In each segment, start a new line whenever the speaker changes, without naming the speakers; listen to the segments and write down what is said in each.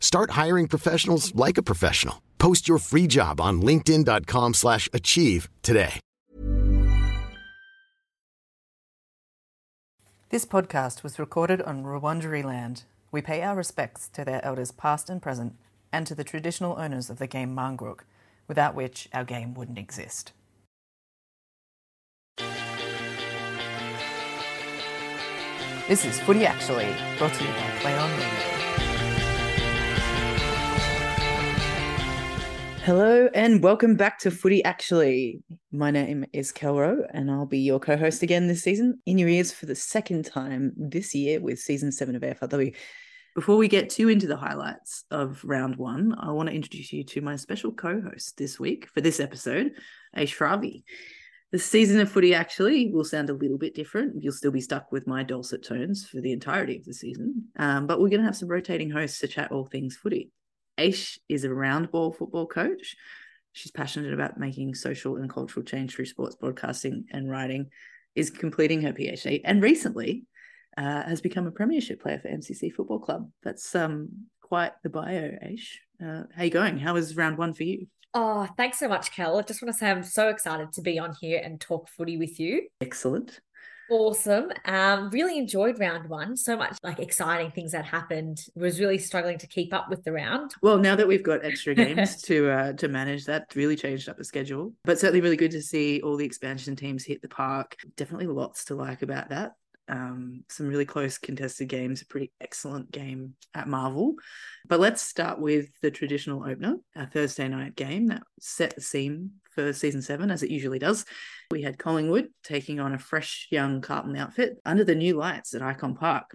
Start hiring professionals like a professional. Post your free job on linkedin.com/achieve slash achieve today.
This podcast was recorded on Wurundjeri land. We pay our respects to their elders past and present and to the traditional owners of the game Marngrook, without which our game wouldn't exist. This is Footy Actually, brought to you by Play On Radio. Hello and welcome back to Footy Actually. My name is Kelro and I'll be your co-host again this season in your ears for the second time this year with season seven of AFLW. Before we get too into the highlights of round one, I want to introduce you to my special co-host this week for this episode, Aish Ravi. The season of footy actually will sound a little bit different. You'll still be stuck with my dulcet tones for the entirety of the season, um, but we're going to have some rotating hosts to chat all things footy. Aish is a round ball football coach. She's passionate about making social and cultural change through sports broadcasting and writing, is completing her PhD, and recently uh, has become a premiership player for MCC Football Club. That's um, quite the bio, Aish. Uh, how you going? How was round one for you?
Oh, thanks so much, Kel. I just want to say I'm so excited to be on here and talk footy with you.
Excellent.
Awesome. Um, really enjoyed round one. So much like exciting things that happened. Was really struggling to keep up with the round.
Well, now that we've got extra games to uh, to manage, that really changed up the schedule. But certainly really good to see all the expansion teams hit the park. Definitely lots to like about that. Um, some really close contested games, a pretty excellent game at Marvel. But let's start with the traditional opener, a Thursday night game that set the scene for season seven, as it usually does. We had Collingwood taking on a fresh young Carlton outfit under the new lights at Icon Park.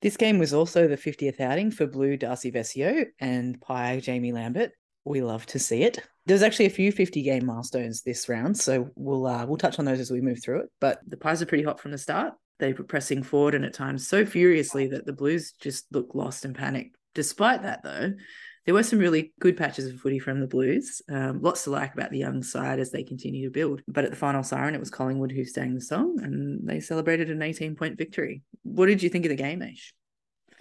This game was also the 50th outing for Blue Darcy Vescio and Pie Jaimee Lambert. We love to see it. There's actually a few 50 game milestones this round, so we'll uh, we'll touch on those as we move through it. But the Pies are pretty hot from the start. They were pressing forward and at times so furiously that the Blues just looked lost and panicked. Despite that, though, there were some really good patches of footy from the Blues. Um, lots to like about the young side as they continue to build. But at the final siren, it was Collingwood who sang the song and they celebrated an 18 point victory. What did you think of the game, Aish?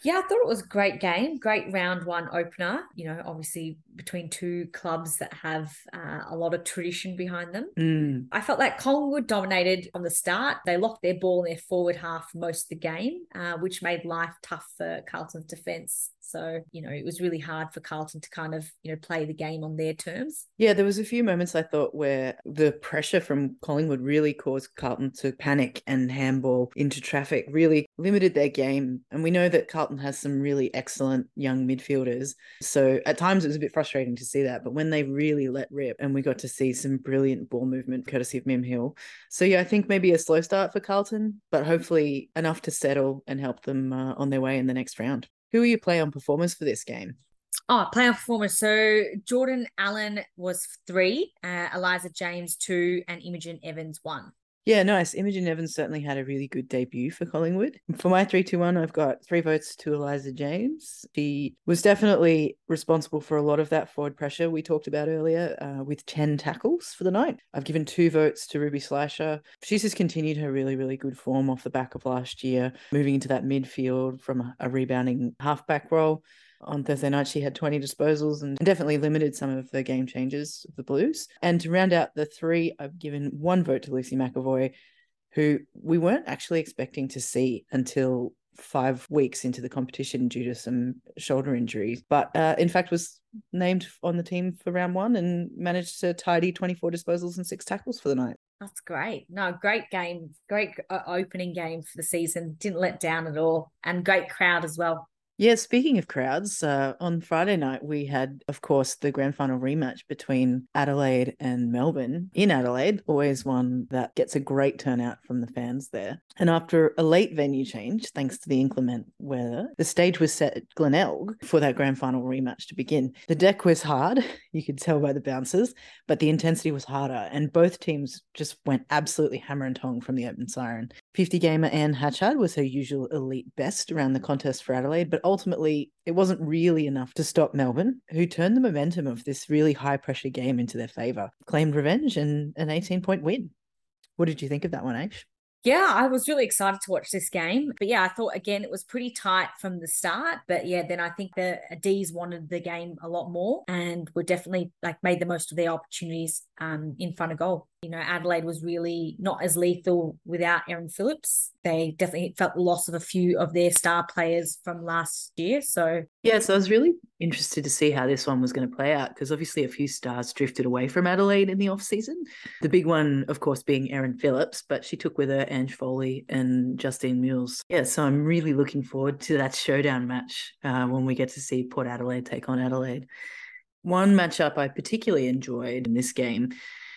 Yeah, I thought it was a great game, great round one opener. You know, obviously between two clubs that have uh, a lot of tradition behind them.
Mm.
I felt like Collingwood dominated on the start. They locked their ball in their forward half most of the game, uh, which made life tough for Carlton's defence. So, you know, it was really hard for Carlton to kind of, you know, play the game on their terms.
Yeah, there was a few moments I thought where the pressure from Collingwood really caused Carlton to panic and handball into traffic, really limited their game. And we know that Carlton has some really excellent young midfielders. So at times it was a bit frustrating to see that. But when they really let rip and we got to see some brilliant ball movement courtesy of Mim Hill. So yeah, I think maybe a slow start for Carlton, but hopefully enough to settle and help them uh, on their way in the next round. Who are your play on performers for this game?
Oh, player performers. So Jordyn Allen was three, uh, Eliza James two, and Imogen Evans one.
Yeah, nice. Imogen Evans certainly had a really good debut for Collingwood. For my 3 2 1, I've got three votes to Eliza James. She was definitely responsible for a lot of that forward pressure we talked about earlier uh, with 10 tackles for the night. I've given two votes to Ruby Schleicher. She's just continued her really, really good form off the back of last year, moving into that midfield from a rebounding halfback role on Thursday night, she had 20 disposals and definitely limited some of the game changes of the Blues. And to round out the three, I've given one vote to Lucy McEvoy, who we weren't actually expecting to see until five weeks into the competition due to some shoulder injuries. But uh, in fact, was named on the team for round one and managed to tidy 24 disposals and six tackles for the night.
That's great. No, great game. Great uh, opening game for the season. Didn't let down at all. And great crowd as well.
Yeah, speaking of crowds, uh, on Friday night we had, of course, the grand final rematch between Adelaide and Melbourne. In Adelaide, always one that gets a great turnout from the fans there. And after a late venue change, thanks to the inclement weather, the stage was set at Glenelg for that grand final rematch to begin. The deck was hard, you could tell by the bounces, but the intensity was harder, and both teams just went absolutely hammer and tong from the open siren. 50 gamer Anne Hatchard was her usual elite best around the contest for Adelaide, but ultimately it wasn't really enough to stop Melbourne, who turned the momentum of this really high pressure game into their favour, claimed revenge and an 18 point win. What did you think of that one, Aish?
Yeah, I was really excited to watch this game. But yeah, I thought again it was pretty tight from the start. But yeah, then I think the D's wanted the game a lot more and were definitely like made the most of their opportunities um, in front of goal. You know, Adelaide was really not as lethal without Erin Phillips. They definitely felt the loss of a few of their star players from last year. So,
yeah, so I was really interested to see how this one was going to play out because obviously a few stars drifted away from Adelaide in the off season. The big one, of course, being Erin Phillips, but she took with her Ange Foley and Justine Mules. Yeah, so I'm really looking forward to that showdown match uh, when we get to see Port Adelaide take on Adelaide. One matchup I particularly enjoyed in this game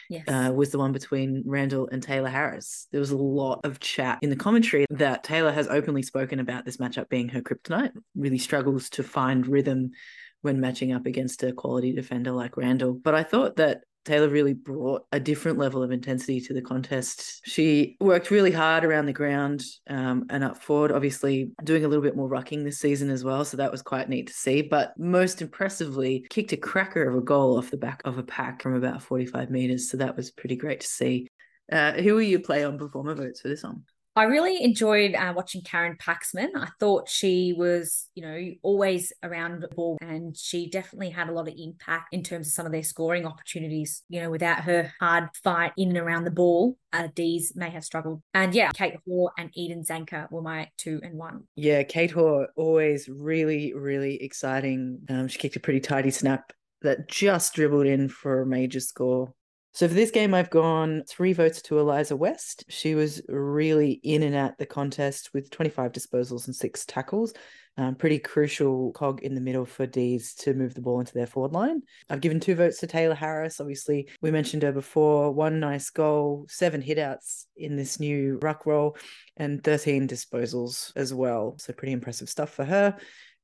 yes. uh, was the one between Randall and Tayla Harris. There was a lot of chat in the commentary that Tayla has openly spoken about this matchup being her kryptonite, really struggles to find rhythm when matching up against a quality defender like Randall. But I thought that Tayla really brought a different level of intensity to the contest. She worked really hard around the ground um, and up forward, obviously doing a little bit more rucking this season as well. So that was quite neat to see. But most impressively, kicked a cracker of a goal off the back of a pack from about 45 meters. So that was pretty great to see. Uh, who will you play on performer votes for this one?
I really enjoyed uh, watching Karen Paxman. I thought she was, you know, always around the ball and she definitely had a lot of impact in terms of some of their scoring opportunities. You know, without her hard fight in and around the ball, uh, D's may have struggled. And yeah, Kate Hoare and Eden Zanker were my two and one.
Yeah, Kate Hoare, always really, really exciting. Um, she kicked a pretty tidy snap that just dribbled in for a major score. So for this game, I've gone three votes to Eliza West. She was really in and out the contest with 25 disposals and six tackles. Um, pretty crucial cog in the middle for D's to move the ball into their forward line. I've given two votes to Tayla Harris. Obviously, we mentioned her before. One nice goal, seven hitouts in this new ruck role, and 13 disposals as well. So pretty impressive stuff for her.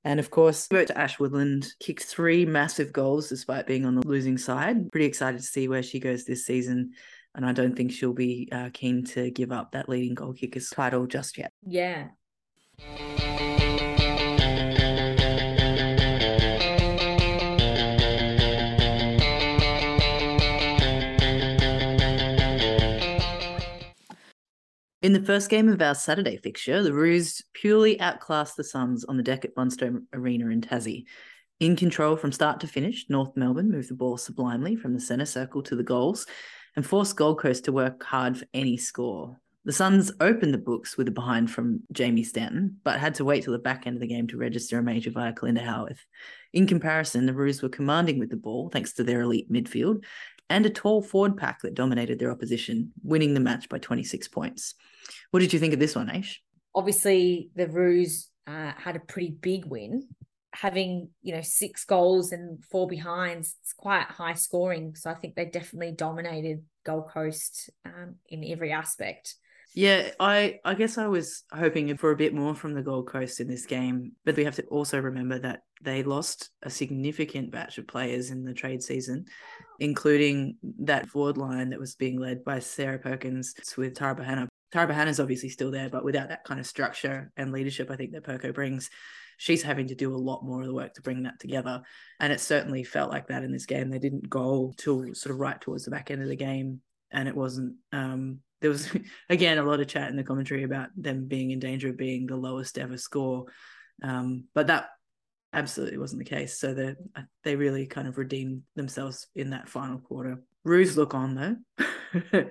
And of course, vote to Ash Woodland, kicked three massive goals despite being on the losing side. Pretty excited to see where she goes this season. And I don't think she'll be uh, keen to give up that leading goal kickers title just yet.
Yeah.
In the first game of our Saturday fixture, the Roos purely outclassed the Suns on the deck at Blundstone Arena in Tassie. In control from start to finish, North Melbourne moved the ball sublimely from the centre circle to the goals and forced Gold Coast to work hard for any score. The Suns opened the books with a behind from Jamie Stanton, but had to wait till the back end of the game to register a major via Kalinda Howarth. In comparison, the Roos were commanding with the ball thanks to their elite midfield and a tall forward pack that dominated their opposition, winning the match by 26 points. What did you think of this one, Aish?
Obviously, the Roos uh, had a pretty big win. Having, you know, six goals and four behinds, it's quite high scoring. So I think they definitely dominated Gold Coast um, in every aspect.
Yeah, I I guess I was hoping for a bit more from the Gold Coast in this game, but we have to also remember that they lost a significant batch of players in the trade season, including that forward line that was being led by Sarah Perkins with Tara Bohanna. Tara Bohanna is obviously still there, but without that kind of structure and leadership, I think that Perko brings, she's having to do a lot more of the work to bring that together. And it certainly felt like that in this game. They didn't goal till sort of right towards the back end of the game, and it wasn't. Um, there was again a lot of chat in the commentary about them being in danger of being the lowest ever score, um, but that absolutely wasn't the case. So they they really kind of redeemed themselves in that final quarter. Roos look on though.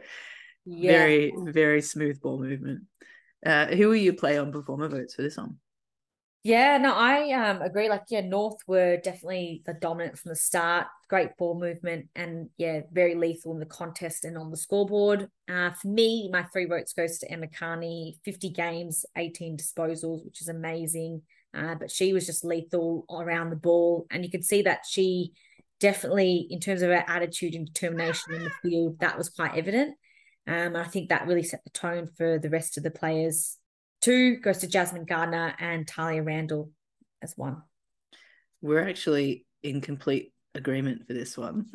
yeah. very, very smooth ball movement. Uh, who will you play on performer votes for this one?
Yeah, no, I um agree. Like, yeah, North were definitely the dominant from the start. Great ball movement and yeah, very lethal in the contest and on the scoreboard. Uh, for me, my three votes goes to Emma Kearney. Fifty games, eighteen disposals, which is amazing. Uh, but she was just lethal around the ball, and you could see that she definitely, in terms of her attitude and determination in the field, that was quite evident. Um, I think that really set the tone for the rest of the players Two goes to Jasmine Garner and Tahlia Randall as one.
We're actually in complete agreement for this one.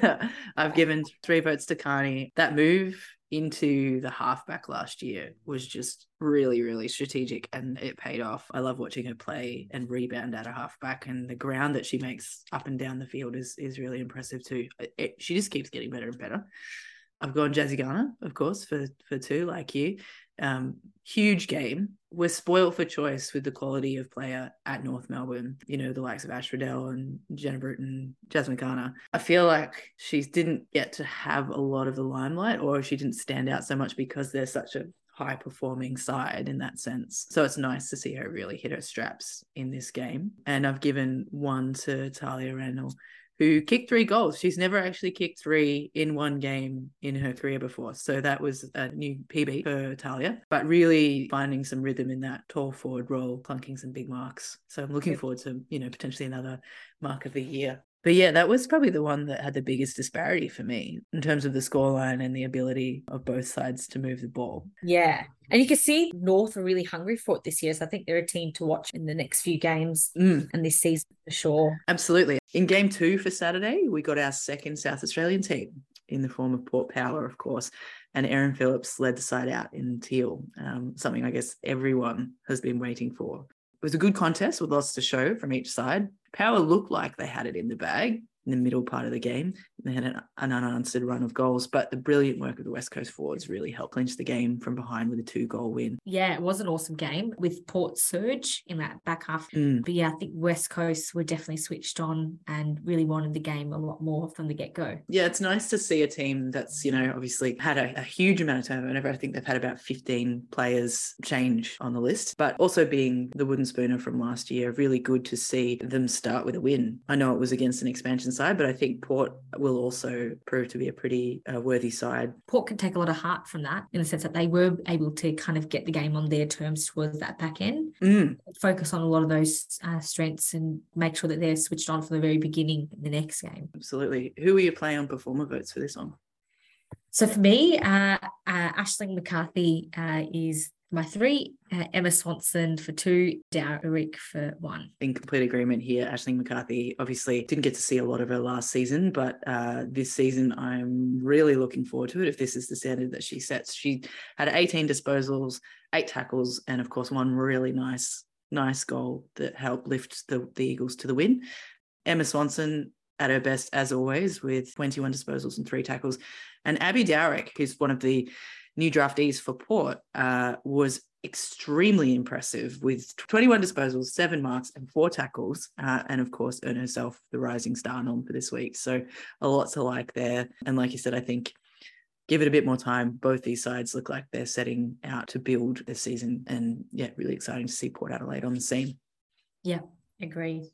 I've given three votes to Kearney. That move into the halfback last year was just really, really strategic and it paid off. I love watching her play and rebound at a halfback and the ground that she makes up and down the field is is really impressive too. It, she just keeps getting better and better. I've gone Jazzy Garner, of course, for for two, like you um, huge game. We're spoiled for choice with the quality of player at North Melbourne. You know, the likes of Ash Riddell and Jenna Bruton, Jasmine Garner. I feel like she didn't get to have a lot of the limelight or she didn't stand out so much because they're such a high performing side in that sense. So it's nice to see her really hit her straps in this game. And I've given one to Tahlia Randall who kicked three goals. She's never actually kicked three in one game in her career before. So that was a new PB for Tahlia, but really finding some rhythm in that tall forward role, plunking some big marks. So I'm looking yep. forward to, you know, potentially another mark of the year but yeah, that was probably the one that had the biggest disparity for me in terms of the scoreline and the ability of both sides to move the ball.
Yeah. And you can see North are really hungry for it this year. So I think they're a team to watch in the next few games mm. and this season for sure.
Absolutely. In game two for Saturday, we got our second South Australian team in the form of Port Power, of course. And Erin Phillips led the side out in teal, um, something I guess everyone has been waiting for. It was a good contest with lots to show from each side. Power looked like they had it in the bag, in the middle part of the game. They had an, an, unanswered run of goals, but the brilliant work of the West Coast forwards really helped clinch the game from behind with a two goal win.
Yeah, it was an awesome game with Port surge in that back half. Mm. But yeah, I think West Coast were definitely switched on and really wanted the game a lot more from the get go.
Yeah, it's nice to see a team that's, you know, obviously had a, a huge amount of turnover. I think they've had about 15 players change on the list, but also being the wooden spooner from last year, really good to see them start with a win. I know it was against an expansion side, but I think Port will also prove to be a pretty uh, worthy side.
Port can take a lot of heart from that in the sense that they were able to kind of get the game on their terms towards that back end,
mm.
focus on a lot of those uh, strengths and make sure that they're switched on from the very beginning in the next game.
Absolutely. Who are you playing on performer votes for this one?
So for me, uh, uh, Aisling McCarthy uh, is my three, uh, Emma Swanson for two, Dowrick for one.
In complete agreement here. Aisling McCarthy obviously didn't get to see a lot of her last season, but uh, this season I'm really looking forward to it if this is the standard that she sets. She had 18 disposals, eight tackles, and of course, one really nice, nice goal that helped lift the, the Eagles to the win. Emma Swanson at her best as always with 21 disposals and three tackles. And Abby Dowrick, who's one of the new draftees for Port uh, was extremely impressive with 21 disposals, seven marks, and four tackles. Uh, and of course, earned herself the rising star nom for this week. So a lot to like there. And like you said, I think give it a bit more time. Both these sides look like they're setting out to build this season. And yeah, really exciting to see Port Adelaide on the scene.
Yeah, agree.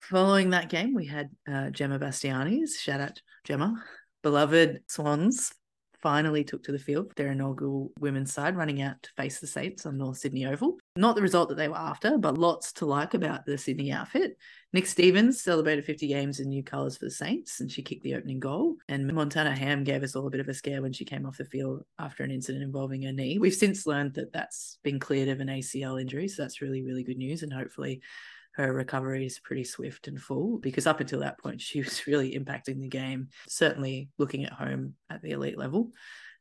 Following that game, we had uh, Gemma Bastiani's. Shout out Gemma. Beloved Swans finally took to the field their inaugural women's side, running out to face the Saints on North Sydney Oval. Not the result that they were after, but lots to like about the Sydney outfit. Nick Stevens celebrated 50 games in new colours for the Saints, and she kicked the opening goal. And Montana Ham gave us all a bit of a scare when she came off the field after an incident involving her knee. We've since learned that that's been cleared of an ACL injury, so that's really, really good news. And hopefully, her recovery is pretty swift and full because up until that point, she was really impacting the game, certainly looking at home at the elite level.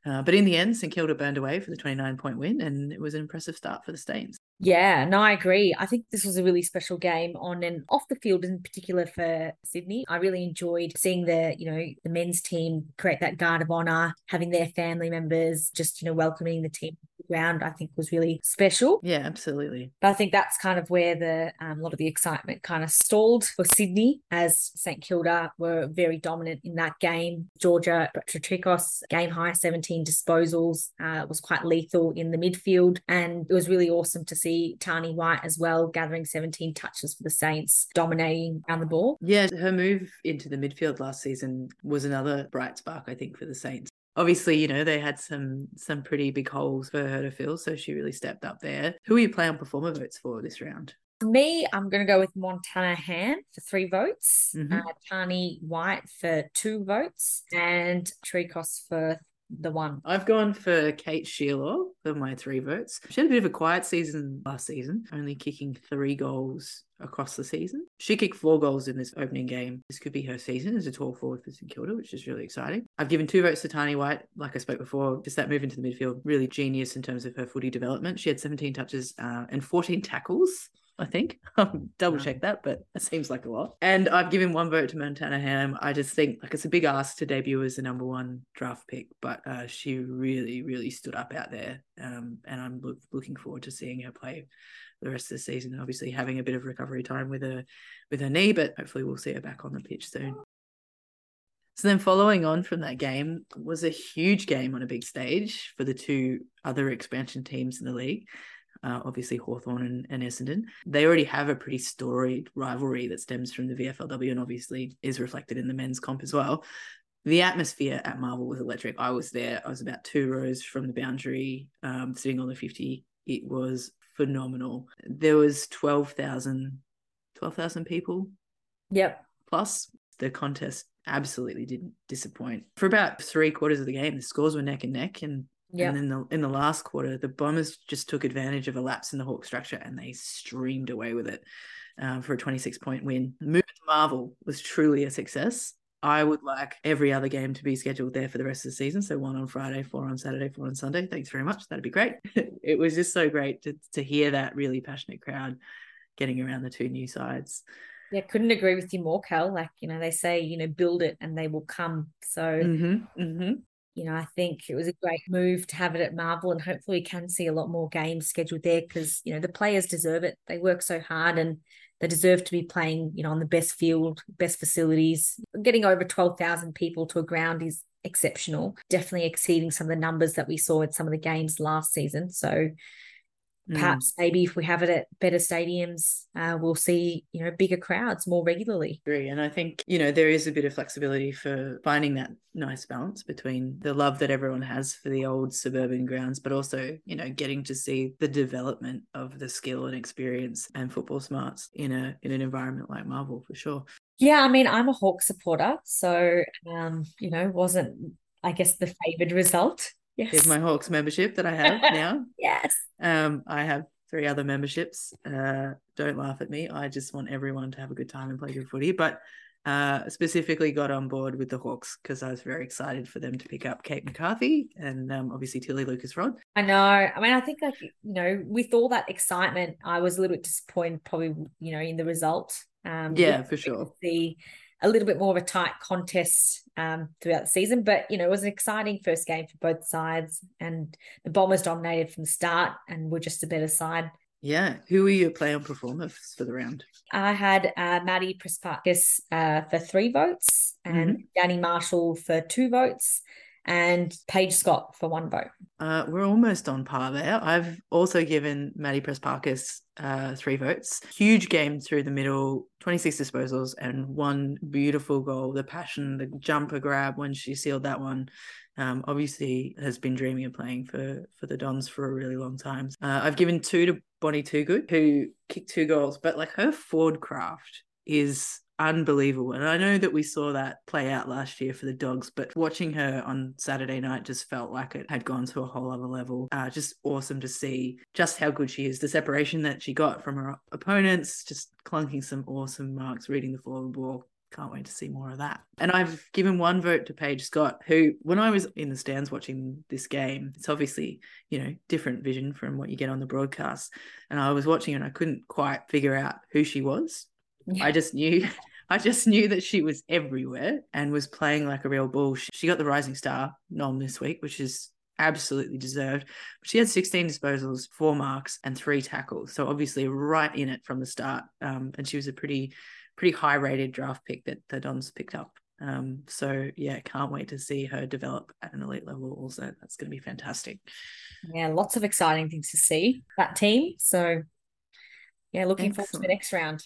Uh, but in the end, St Kilda burned away for the 29 point win, and it was an impressive start for the Stains.
Yeah, no, I agree. I think this was a really special game on and off the field, in particular for Sydney. I really enjoyed seeing the, you know, the men's team create that guard of honor, having their family members just, you know, welcoming the team ground, I think was really special.
Yeah, absolutely.
But I think that's kind of where the um, a lot of the excitement kind of stalled for Sydney, as St Kilda were very dominant in that game. Georgia Trikos game high 17 disposals uh, was quite lethal in the midfield, and it was really awesome to see Tani White as well gathering 17 touches for the Saints, dominating around the ball.
Yeah, her move into the midfield last season was another bright spark, I think, for the Saints obviously, you know, they had some some pretty big holes for her to fill, so she really stepped up there. Who are you playing performer votes for this round?
For me, I'm going to go with Montana Ham for three votes, mm-hmm. uh, Tani White for two votes, and Trikos for the one.
I've gone for Kate Shierlaw for my three votes. She had a bit of a quiet season last season, only kicking three goals across the season. She kicked four goals in this opening game. This could be her season as a tall forward for St Kilda, which is really exciting. I've given two votes to Tani White, like I spoke before, just that move into the midfield, really genius in terms of her footy development. She had 17 touches uh, and 14 tackles I think. I'm double check that, but it seems like a lot. And I've given one vote to Montana Ham. I just think like it's a big ask to debut as the number one draft pick, but uh, she really, really stood up out there. Um, and I'm look, looking forward to seeing her play the rest of the season. Obviously, having a bit of recovery time with her with her knee, but hopefully we'll see her back on the pitch soon. So then, following on from that game, was a huge game on a big stage for the two other expansion teams in the league uh, obviously Hawthorn and, and Essendon. They already have a pretty storied rivalry that stems from the VFLW and obviously is reflected in the men's comp as well. The atmosphere at Marvel was electric. I was there. I was about two rows from the boundary, um, sitting on the 50. It was phenomenal. There was 12,000 12, people.
Yep.
Plus, the contest absolutely didn't disappoint. For about three quarters of the game, the scores were neck and neck, and Yep. And then the, in the last quarter, the Bombers just took advantage of a lapse in the Hawk structure and they streamed away with it um, for a 26 point win. Move to Marvel was truly a success. I would like every other game to be scheduled there for the rest of the season. So one on Friday, four on Saturday, four on Sunday. Thanks very much. That'd be great. it was just so great to, to hear that really passionate crowd getting around the two new sides.
Yeah, couldn't agree with you more, Cal. Like, you know, they say, you know, build it and they will come. So
mm-hmm, mm-hmm
you know, I think it was a great move to have it at Marvel, and hopefully we can see a lot more games scheduled there because you know the players deserve it. They work so hard and they deserve to be playing, you know, on the best field, best facilities. Getting over twelve thousand people to a ground is exceptional, definitely exceeding some of the numbers that we saw at some of the games last season. So Mm. Perhaps maybe if we have it at better stadiums, uh, we'll see you know bigger crowds more regularly.
Agree, and I think you know there is a bit of flexibility for finding that nice balance between the love that everyone has for the old suburban grounds, but also you know getting to see the development of the skill and experience and football smarts in a in an environment like Marvel for sure.
Yeah, I mean, I'm a Hawk supporter, so um, you know, wasn't I guess the favored result
Yes. Here's my Hawks membership that I have now.
yes.
Um, I have three other memberships. Uh, don't laugh at me. I just want everyone to have a good time and play good footy. But uh, specifically got on board with the Hawks because I was very excited for them to pick up Kate McCarthy and um, obviously Tilly Lucas Rodd.
I know. I mean, I think like you know, with all that excitement, I was a little bit disappointed, probably you know, in the result.
Um, yeah, for sure.
The a little bit more of a tight contest um, throughout the season. But you know, it was an exciting first game for both sides, and the Bombers dominated from the start, and were just a better side.
Yeah, who were your play on performers for the round?
I had uh, Maddie Prespakis uh, for three votes, and mm-hmm. Danny Marshall for two votes, and Paige Scott for one vote.
Uh, we're almost on par there. I've also given Maddie Prespakis uh, three votes. Huge game through the middle, 26 disposals, and one beautiful goal. The passion, the jumper grab when she sealed that one. Um, obviously, has been dreaming of playing for for the Dons for a really long time. Uh, I've given two to Bonnie Toogood, who kicked two goals, but like her forward craft is unbelievable. And I know that we saw that play out last year for the dogs, but watching her on Saturday night just felt like it had gone to a whole other level. Uh, just awesome to see just how good she is. The separation that she got from her opponents, just clunking some awesome marks, reading the forward ball. Can't wait to see more of that. And I've given one vote to Paige Scott, who, when I was in the stands watching this game, it's obviously, you know, different vision from what you get on the broadcast. And I was watching and I couldn't quite figure out who she was. Yeah. I just knew I just knew that she was everywhere and was playing like a real bull. She got the Rising Star nom this week, which is absolutely deserved. She had 16 disposals, four marks, and three tackles. So obviously right in it from the start. Um, and she was a pretty, pretty high rated draft pick that the Dons picked up. Um, so yeah, can't wait to see her develop at an elite level. Also, that's going to be fantastic.
Yeah, lots of exciting things to see that team. So yeah, looking
Excellent.
forward to the next round.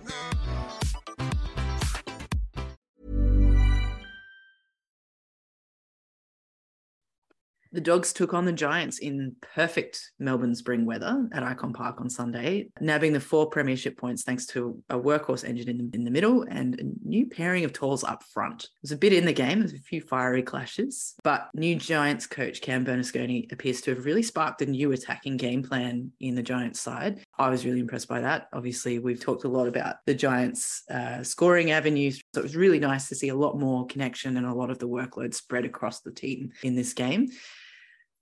The Dogs took on the Giants in perfect Melbourne spring weather at Icon Park on Sunday, nabbing the four premiership points thanks to a workhorse engine in the, in the middle and a new pairing of talls up front. It was a bit in the game, there's a few fiery clashes, but new Giants coach Cam Bernasconi appears to have really sparked a new attacking game plan in the Giants side. I was really impressed by that. Obviously, we've talked a lot about the Giants' uh, scoring avenues, so it was really nice to see a lot more connection and a lot of the workload spread across the team in this game.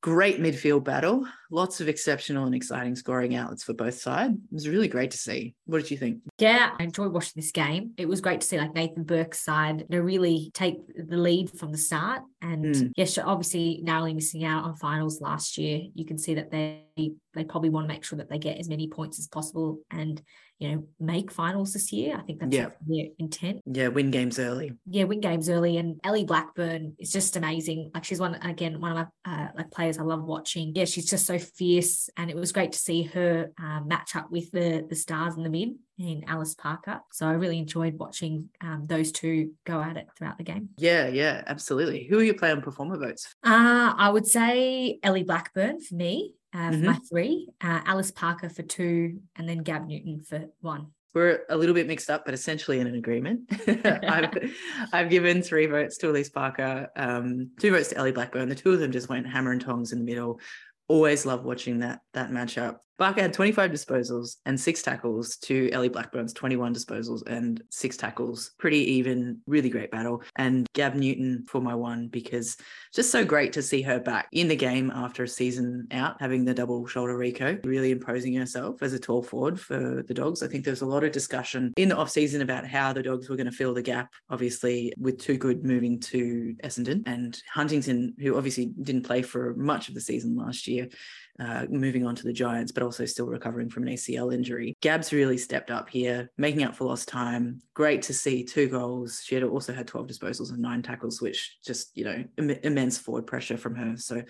Great midfield battle, lots of exceptional and exciting scoring outlets for both sides. It was really great to see. What did you think?
Yeah, I enjoyed watching this game. It was great to see like Nathan Burke's side you know, really take the lead from the start. And
Mm.
yes, obviously narrowly missing out on finals last year. You can see that they they probably want to make sure that they get as many points as possible and you know make finals this year. I think that's
Yeah.
their intent.
Yeah, win games early.
yeah, win games early. And Ellie Blackburn is just amazing. Like she's one again, one of my uh, like players I love watching. Yeah, she's just so fierce, and it was great to see her uh, match up with the the stars in the mid in Alyce Parker. So I really enjoyed watching um, those two go at it throughout the game.
Yeah, yeah, absolutely. Who are your player and performer votes?
Uh, I would say Ellie Blackburn for me, uh, for
Mhm.
my three, uh, Alyce Parker for two, and then Gab Newton for one.
We're a little bit mixed up, but essentially in an agreement. I've, I've given three votes to Alyce Parker, um, two votes to Ellie Blackburn. The two of them just went hammer and tongs in the middle. Always love watching that that matchup. Parker had 25 disposals and six tackles to Ellie Blackburn's 21 disposals and six tackles. Pretty even, really great battle. And Gab Newton for my one because just so great to see her back in the game after a season out, having the double shoulder reco, really imposing herself as a tall forward for the Dogs. I think there was a lot of discussion in the off season about how the Dogs were going to fill the gap, obviously with Toogood moving to Essendon and Huntington, who obviously didn't play for much of the season last year uh, moving on to the Giants, but also still recovering from an ACL injury. Gab's really stepped up here, making up for lost time. Great to see two goals. She had also had 12 disposals and nine tackles, which just, you know, Im- immense forward pressure from her. So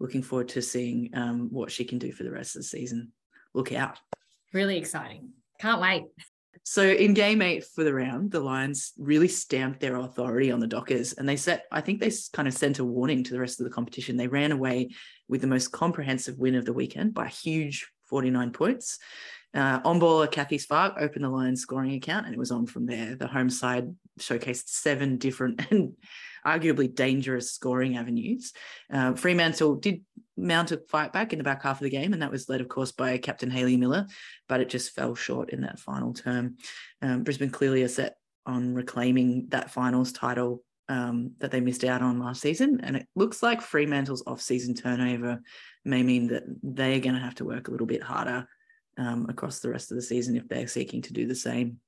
looking forward to seeing um, what she can do for the rest of the season. Look out.
Really exciting. Can't wait.
So in game eight for the round, the Lions really stamped their authority on the Dockers and they set, I think they kind of sent a warning to the rest of the competition. They ran away with the most comprehensive win of the weekend by a huge 49 points. Uh, on baller Cathy Svarc opened the Lions scoring account and it was on from there. The home side showcased seven different and arguably dangerous scoring avenues. Uh, Fremantle did mount a fight back in the back half of the game, and that was led, of course, by Captain Hayley Miller, but it just fell short in that final term. Um, Brisbane clearly are set on reclaiming that finals title um, that they missed out on last season, and it looks like Fremantle's off-season turnover may mean that they're going to have to work a little bit harder um, across the rest of the season if they're seeking to do the same.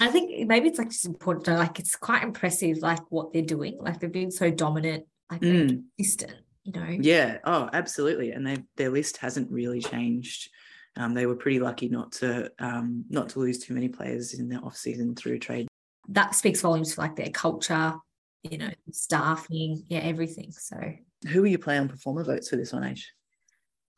I think maybe it's like just important to like it's quite impressive like what they're doing. Like they've been so dominant, like
Mm.
consistent, you know.
Yeah. Oh, absolutely. And they their list hasn't really changed. Um, they were pretty lucky not to um, not to lose too many players in their off season through trade.
That speaks volumes for like their culture, you know, staffing, yeah, everything. So,
who will you play on performer votes for this one, Ash?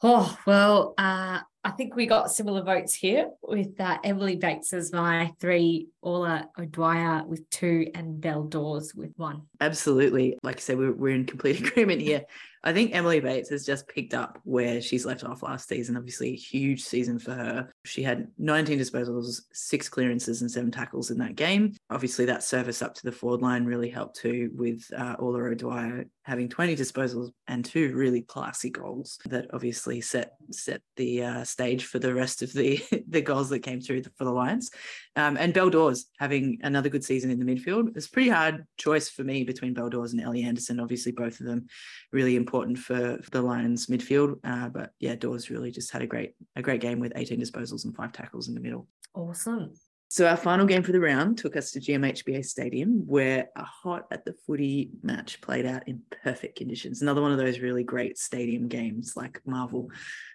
Oh, well, uh, I think we got similar votes here with uh, Emily Bates as my three, Orla O'Dwyer with two, and Belle Dawes with one.
Absolutely. Like I said, we're, we're in complete agreement here. I think Emily Bates has just picked up where she's left off last season. Obviously, huge season for her. She had 19 disposals, six clearances, and seven tackles in that game. Obviously, that service up to the forward line really helped too, with uh, Orla O'Dwyer having 20 disposals and two really classy goals that obviously set set the uh, stage for the rest of the the goals that came through for the Lions. Um, and Belle Dawes having another good season in the midfield. It's a pretty hard choice for me between Belle Dawes and Ellie Anderson. Obviously, both of them really important for, for the Lions midfield. Uh, but yeah, Dawes really just had a great a great game with 18 disposals and five tackles in the middle.
Awesome.
So our final game for the round took us to GMHBA Stadium, where a hot at the footy match played out in perfect conditions. Another one of those really great stadium games like Marvel.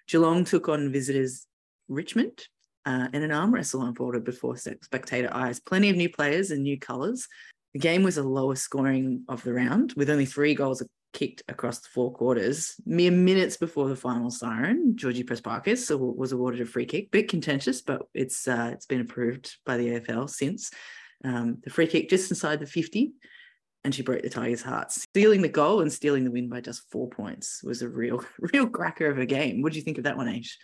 Geelong took on visitors Richmond, uh, and an arm wrestle unfolded before spectator eyes. Plenty of new players and new colours. The game was the lowest scoring of the round, with only three goals kicked across the four quarters. Mere minutes before the final siren, Georgie Prespakis was awarded a free kick. Bit contentious, but it's uh, it's been approved by the AFL since. Um, the free kick just inside the 50, and she broke the Tigers' hearts. Stealing the goal and stealing the win by just four points was a real, real cracker of a game. What do you think of that one, Ash?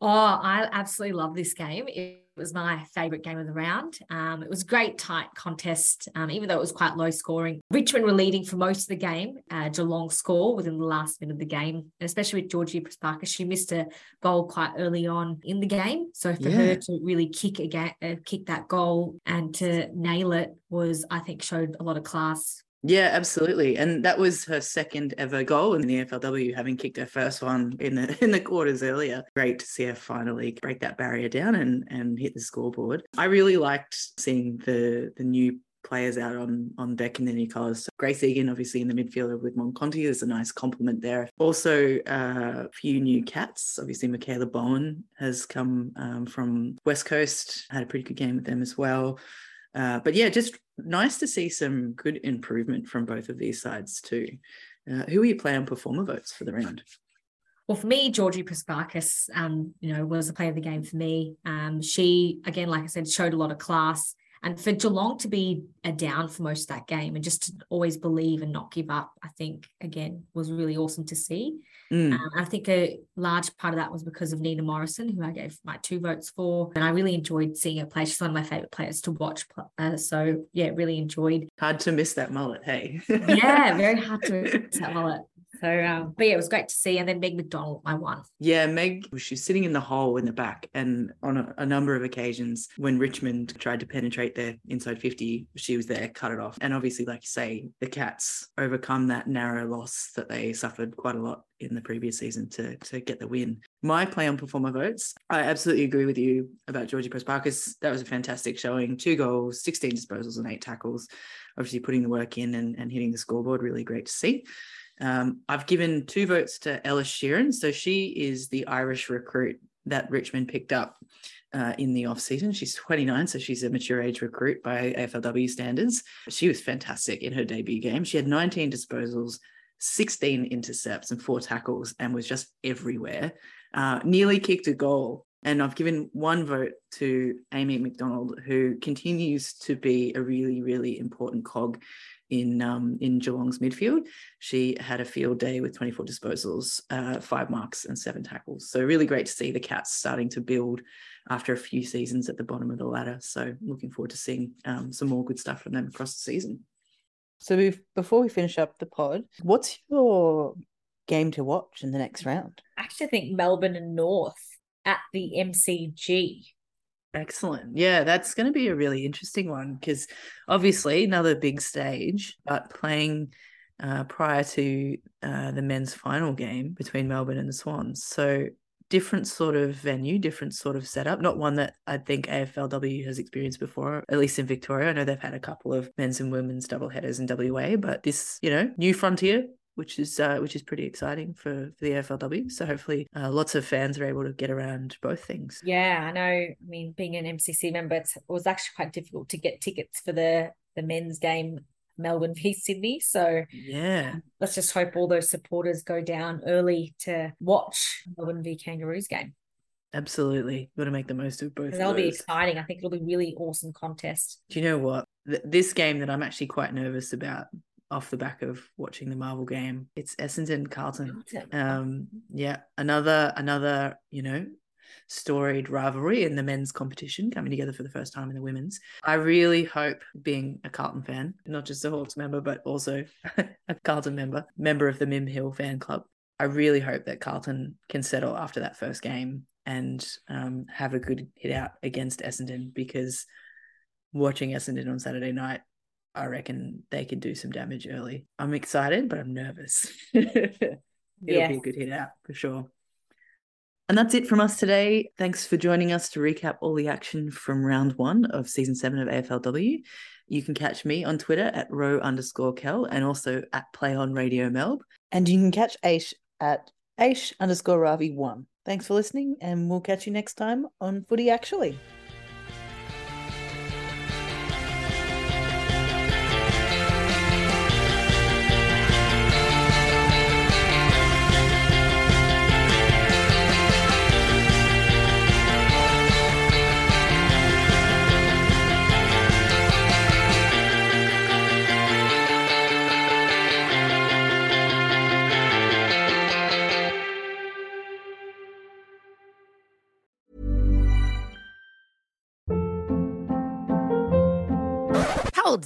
Oh, I absolutely love this game. It was my favourite game of the round. Um, it was a great tight contest, um, even though it was quite low scoring. Richmond were leading for most of the game. Uh, Geelong score within the last minute of the game, and especially with Georgie Prespakis, she missed a goal quite early on in the game. So for yeah. her to really kick again, uh, kick that goal and to nail it was, I think, showed a lot of class
yeah, absolutely. And that was her second ever goal in the AFLW, having kicked her first one in the in the quarters earlier. Great to see her finally break that barrier down and and hit the scoreboard. I really liked seeing the the new players out on on deck in the new colours. So Grace Egan, obviously in the midfielder with Monconti, is a nice compliment there. Also, uh, a few new cats. Obviously, Mikayla Bowen has come um, from West Coast, had a pretty good game with them as well. Uh, but yeah, just nice to see some good improvement from both of these sides too. Uh, who are you playing performer votes for the round?
Well, for me, Georgie Prespakis, um, you know, was a player of the game for me. Um, she, again, like I said, showed a lot of class. And for Geelong to be a down for most of that game and just to always believe and not give up, I think, again, was really awesome to see. Mm. Um, I think a large part of that was because of Nina Morrison, who I gave my two votes for. And I really enjoyed seeing her play. She's one of my favorite players to watch. Uh, so, yeah, really enjoyed.
Hard to miss that mullet, hey?
yeah, very hard to miss that mullet. So, um, but yeah, it was great to see. And then Meg McDonald, my one.
Yeah, Meg, she's sitting in the hole in the back. And on a, a, number of occasions, when Richmond tried to penetrate their inside 50, she was there, cut it off. And obviously, like you say, the Cats overcome that narrow loss that they suffered quite a lot in the previous season to, to get the win. My play on performer votes, I absolutely agree with you about Georgie Prespakis. That was a fantastic showing. Two goals, 16 disposals, and eight tackles. Obviously, putting the work in and, and hitting the scoreboard, really great to see. Um, I've given two votes to Eilish Sheerin. So she is the Irish recruit that Richmond picked up uh, in the off season. She's 29, so she's a mature age recruit by AFLW standards. She was fantastic in her debut game. She had 19 disposals, 16 intercepts, and four tackles, and was just everywhere. Uh, nearly kicked a goal. And I've given one vote to Amy McDonald, who continues to be a really, really important cog in um, in Geelong's midfield. She had a field day with 24 disposals, uh, five marks, and seven tackles. So really great to see the Cats starting to build after a few seasons at the bottom of the ladder. So looking forward to seeing um, some more good stuff from them across the season. So before we finish up the pod, what's your game to watch in the next round?
I actually think Melbourne and North at the MCG.
Excellent. Yeah, that's going to be a really interesting one because obviously another big stage, but playing uh, prior to uh, the men's final game between Melbourne and the Swans. So different sort of venue, different sort of setup. Not one that I think AFLW has experienced before, at least in Victoria. I know they've had a couple of men's and women's double headers in WA, but this, you know, new frontier, which is uh, which is pretty exciting for, for the AFLW. So hopefully, uh, lots of fans are able to get around both things.
Yeah, I know. I mean, being an MCC member, it was actually quite difficult to get tickets for the the men's game Melbourne v Sydney. So
yeah,
let's just hope all those supporters go down early to watch Melbourne v Kangaroos game.
Absolutely, got to make the most of both.
That'll
of
be exciting. I think it'll be really awesome contest.
Do you know what? Th- this game that I'm actually quite nervous about off the back of watching the Marvel game. It's Essendon Carlton. Um, yeah, another another you know storied rivalry in the men's competition coming together for the first time in the women's. I really hope, being a Carlton fan, not just a Hawks member, but also a Carlton member, member of the Mim Hill fan club. I really hope that Carlton can settle after that first game and um, have a good hit out against Essendon because watching Essendon on Saturday night I reckon they could do some damage early. I'm excited, but I'm nervous. It'll yes. be a good hit out for sure. And that's it from us today. Thanks for joining us to recap all the action from round one of season seven of AFLW. You can catch me on Twitter at row underscore kel and also at play on radio melb. And you can catch Aish at Aish underscore Ravi one. Thanks for listening, and we'll catch you next time on Footy Actually.